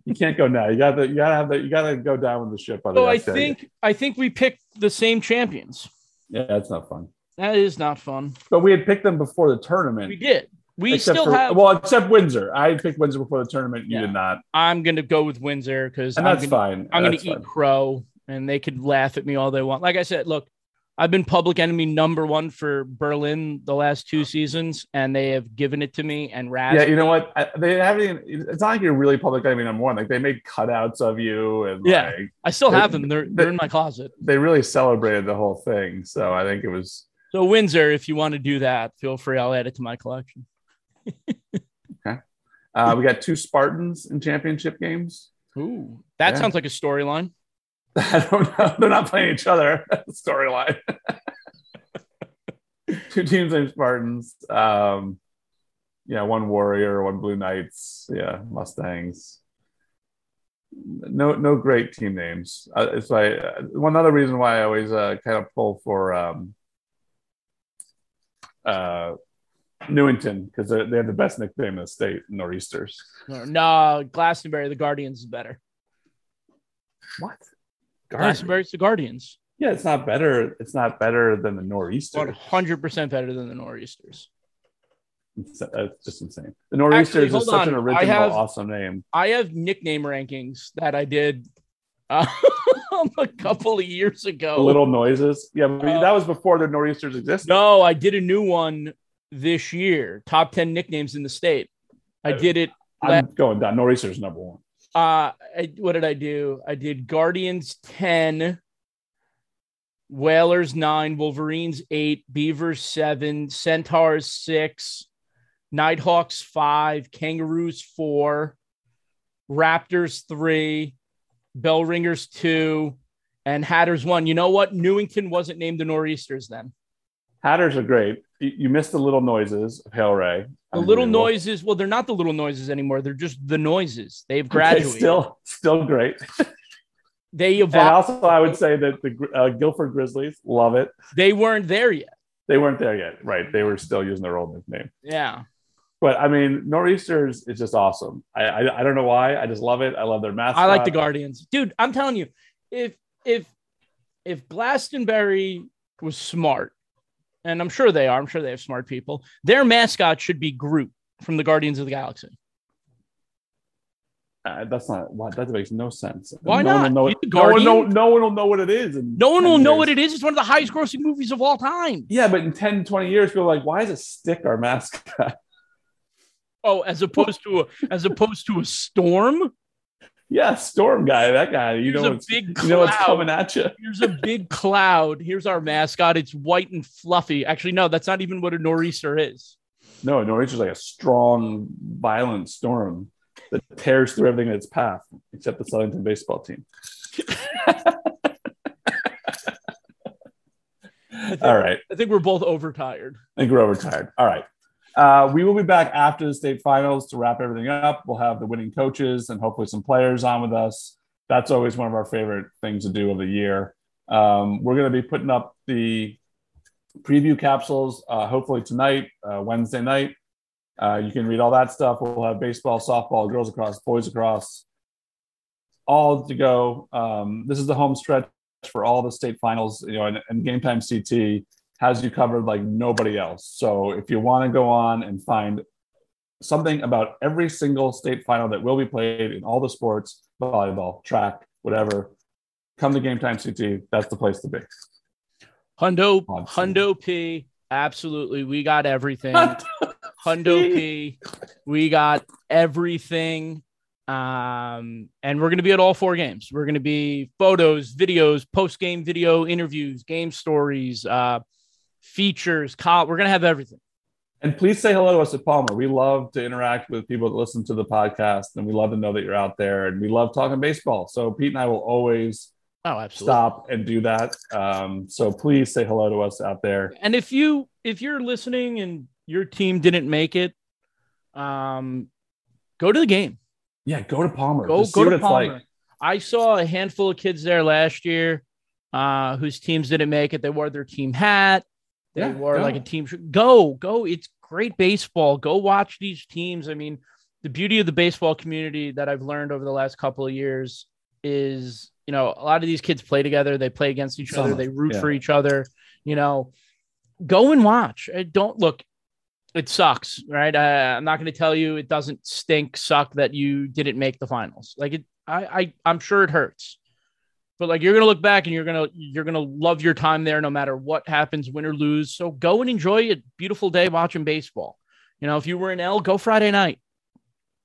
You can't go now. You got to, you got to have the, you got to go down with the ship. So I day. think I think we picked the same champions. yeah, that's not fun. That is not fun. But we had picked them before the tournament. We did. We except still for- have. well, except Windsor. I picked Windsor before the tournament. You Yeah. did not, I'm gonna go with Windsor because I'm that's gonna, fine. I'm gonna eat fine. crow, and they could laugh at me all they want. Like I said, look, I've been public enemy number one for Berlin the last two seasons, and they have given it to me and razzed. Yeah, you know what? I, they haven't. Even, it's not like you're really public enemy number one. Like they made cutouts of you, and Yeah. like I still have They- them. They're they- they're in my closet. they really celebrated the whole thing. So I think it was So Windsor, if you want to do that, feel free. I'll add it to my collection. Uh, we got two Spartans in championship games. Ooh, that Yeah. sounds like a storyline. I don't know. They're not playing each other. Storyline. two teams named Spartans. Um, yeah, one Warrior, one Blue Knights. Yeah, Mustangs. No, no great team names. Uh, it's like uh, one other reason why I always uh, kind of pull for um, uh, Newington because they have the best nickname in the state, Nor'easters. No, Glastonbury, the Guardians is better. What? Glastonbury's the Guardians. Yeah, it's not better. It's not better than the One Nor'easters. hundred percent better than the Nor'easters. It's, it's just insane. The Nor'easters Actually, is such an on. I original, have- awesome name. I have nickname rankings that I did uh, a couple of years ago. The little noises. Yeah, but Uh, that was before the Nor'easters existed. No, I did a new one this year. Top ten nicknames in the state. I did it. I'm going down. Nor'easters number one. Uh, I, what did I do? I did Guardians ten. Whalers nine, Wolverines eight, Beavers seven, Centaurs six, Nighthawks five, Kangaroos four, Raptors three, Bell Ringers two, and Hatters one. You know what? Newington wasn't named the Nor'easters then. Hatters are great. You, missed the little noises of Hale-Ray. The little noises, well, they're not the little noises anymore. They're just the noises. They've Okay, graduated. still, still great. they And evolved. also, I would say that the uh, Guilford Grizzlies love it. they weren't there yet. They weren't there yet, right? They were still using their old nickname. Yeah. But I mean, Nor'easters is just awesome. I, I I don't know why. I just love it. I love their mascot. I like the Guardians. Dude, I'm telling you, if if if Glastonbury was smart, and I'm sure they are, I'm sure they have smart people, their mascot should be Groot from the Guardians of the Galaxy. Uh, that's not why that makes no sense. Why no One not? will know it, no, one, no, no one will know what it is. No one 10 will know years. what it is. It's one of the highest grossing movies of all time. Yeah, but in 10, 20 years, people are like, why is a stick our mascot? Oh, as opposed to a as opposed to a storm. Yeah, Storm guy, that guy. You Here's know, what's, big you know what's coming at you. Here's a big cloud. Here's our mascot. It's white and fluffy. Actually, no, that's not even what a nor'easter is. No, a nor'easter is like a strong, violent storm that tears through everything in its path, except the Southington baseball team. All right. I think we're both overtired. I think we're overtired. All right. Uh, we will be back after the state finals to wrap everything up. We'll have the winning coaches and hopefully some players on with us. That's always one of our favorite things to do of the year. Um, we're going to be putting up the preview capsules uh, hopefully tonight, uh, Wednesday night. Uh, you can read all that stuff. We'll have baseball, softball, girls lacrosse, boys lacrosse, all to go. Um, this is the home stretch for all the state finals, you know, and, and Game Time CT has you covered like nobody else. So if you want to go on and find something about every single state final that will be played in all the sports, volleyball, track, whatever, come to Game Time CT. That's the place to be. Hundo, Awesome. Hundo P. Absolutely. We got everything. Hundo P. We got everything. Um, and we're going to be at all four games. We're going to be photos, videos, post game video interviews, game stories, uh, features. We're going to have everything. And please say hello to us at Palmer. We love to interact with people that listen to the podcast, and we love to know that you're out there. And we love talking baseball. So Pete and I will always Oh, absolutely. stop and do that. Um, so please say hello to us out there. And if you if you're listening and your team didn't make it, um, go to the game. Yeah, go to Palmer. Go Just go to Palmer. like. I saw a handful of kids there last year, uh, whose teams didn't make it. They wore their team hat. They Yeah, wore go. like a team. Go go! It's great baseball. Go watch these teams. I mean, the beauty of the baseball community that I've learned over the last couple of years is, you know, a lot of these kids play together. They play against each Some other. of They root yeah. for each other. You know, go and watch. Uh, Don't look. It sucks, right? I, I'm not going to tell you it doesn't stink, suck that you didn't make the finals. Like it, I, I, I'm sure it hurts, but like you're gonna look back and you're gonna, you're gonna love your time there, no matter what happens, win or lose. So go and enjoy a beautiful day watching baseball. You know, if you were in L, go Friday night.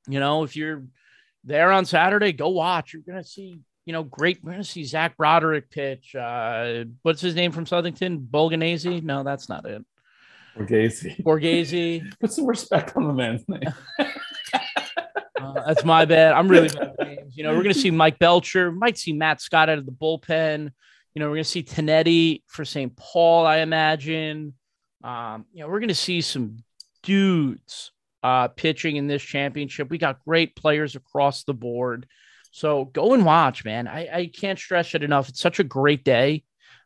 You know, if you're there on Saturday, go watch. You're gonna see, you know, great. We're gonna see Zach Broderick pitch. Uh, what's his name from Southington? Bolganese? No, that's not it. Or Gacy. Borghese. Put some respect on the man's name. Uh, that's my bad. I'm really bad at names. You know, we're gonna see Mike Belcher. Might see Matt Scott out of the bullpen. You know, we're gonna see Tanetti for St. Paul. I imagine. Um, you know, we're gonna see some dudes uh, pitching in this championship. We got great players across the board. So go and watch, man. I, I can't stress it enough. It's such a great day.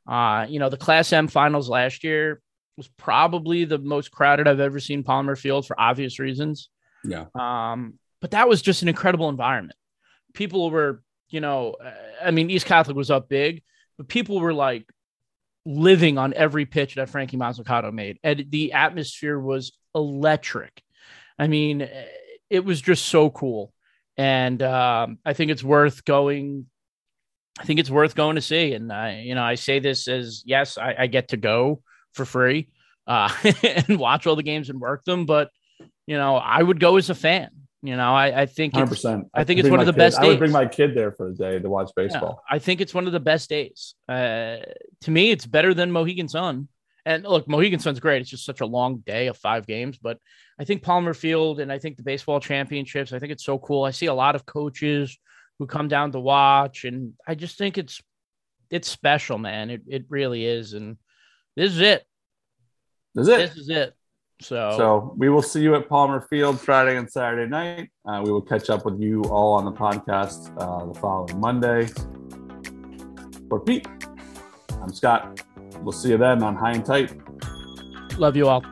Uh, you know, the Class M finals last year was probably the most crowded I've ever seen Palmer Field for obvious reasons. Yeah. Um, but that was just an incredible environment. People were, you know, I mean, East Catholic was up big, but people were like living on every pitch that Frankie Mazzucato made. And the atmosphere was electric. I mean, it was just so cool. And um, I think it's worth going. I think it's worth going to see. And I, you know, I say this as yes, I, I get to go for free uh, and watch all the games and work them, but you know, I would go as a fan. You know, I, I think Hundred it's, percent. I think it's one of the kid, best I would bring days. my kid there for a day to watch yeah, baseball. I think it's one of the best days. Uh, to me, it's better than Mohegan Sun. And look, Mohegan Sun's great. It's just such a long day of five games, but I think Palmer Field and I think the baseball championships, I think it's so cool. I see a lot of coaches who come down to watch, and I just think it's it's special, man. It it really is. And this is it. Is it? This is it. So, So we will see you at Palmer Field Friday and Saturday night. Uh, we will catch up with you all on the podcast uh, the following Monday. For Pete, I'm Scott. We'll see you then on High and Tight. love you all.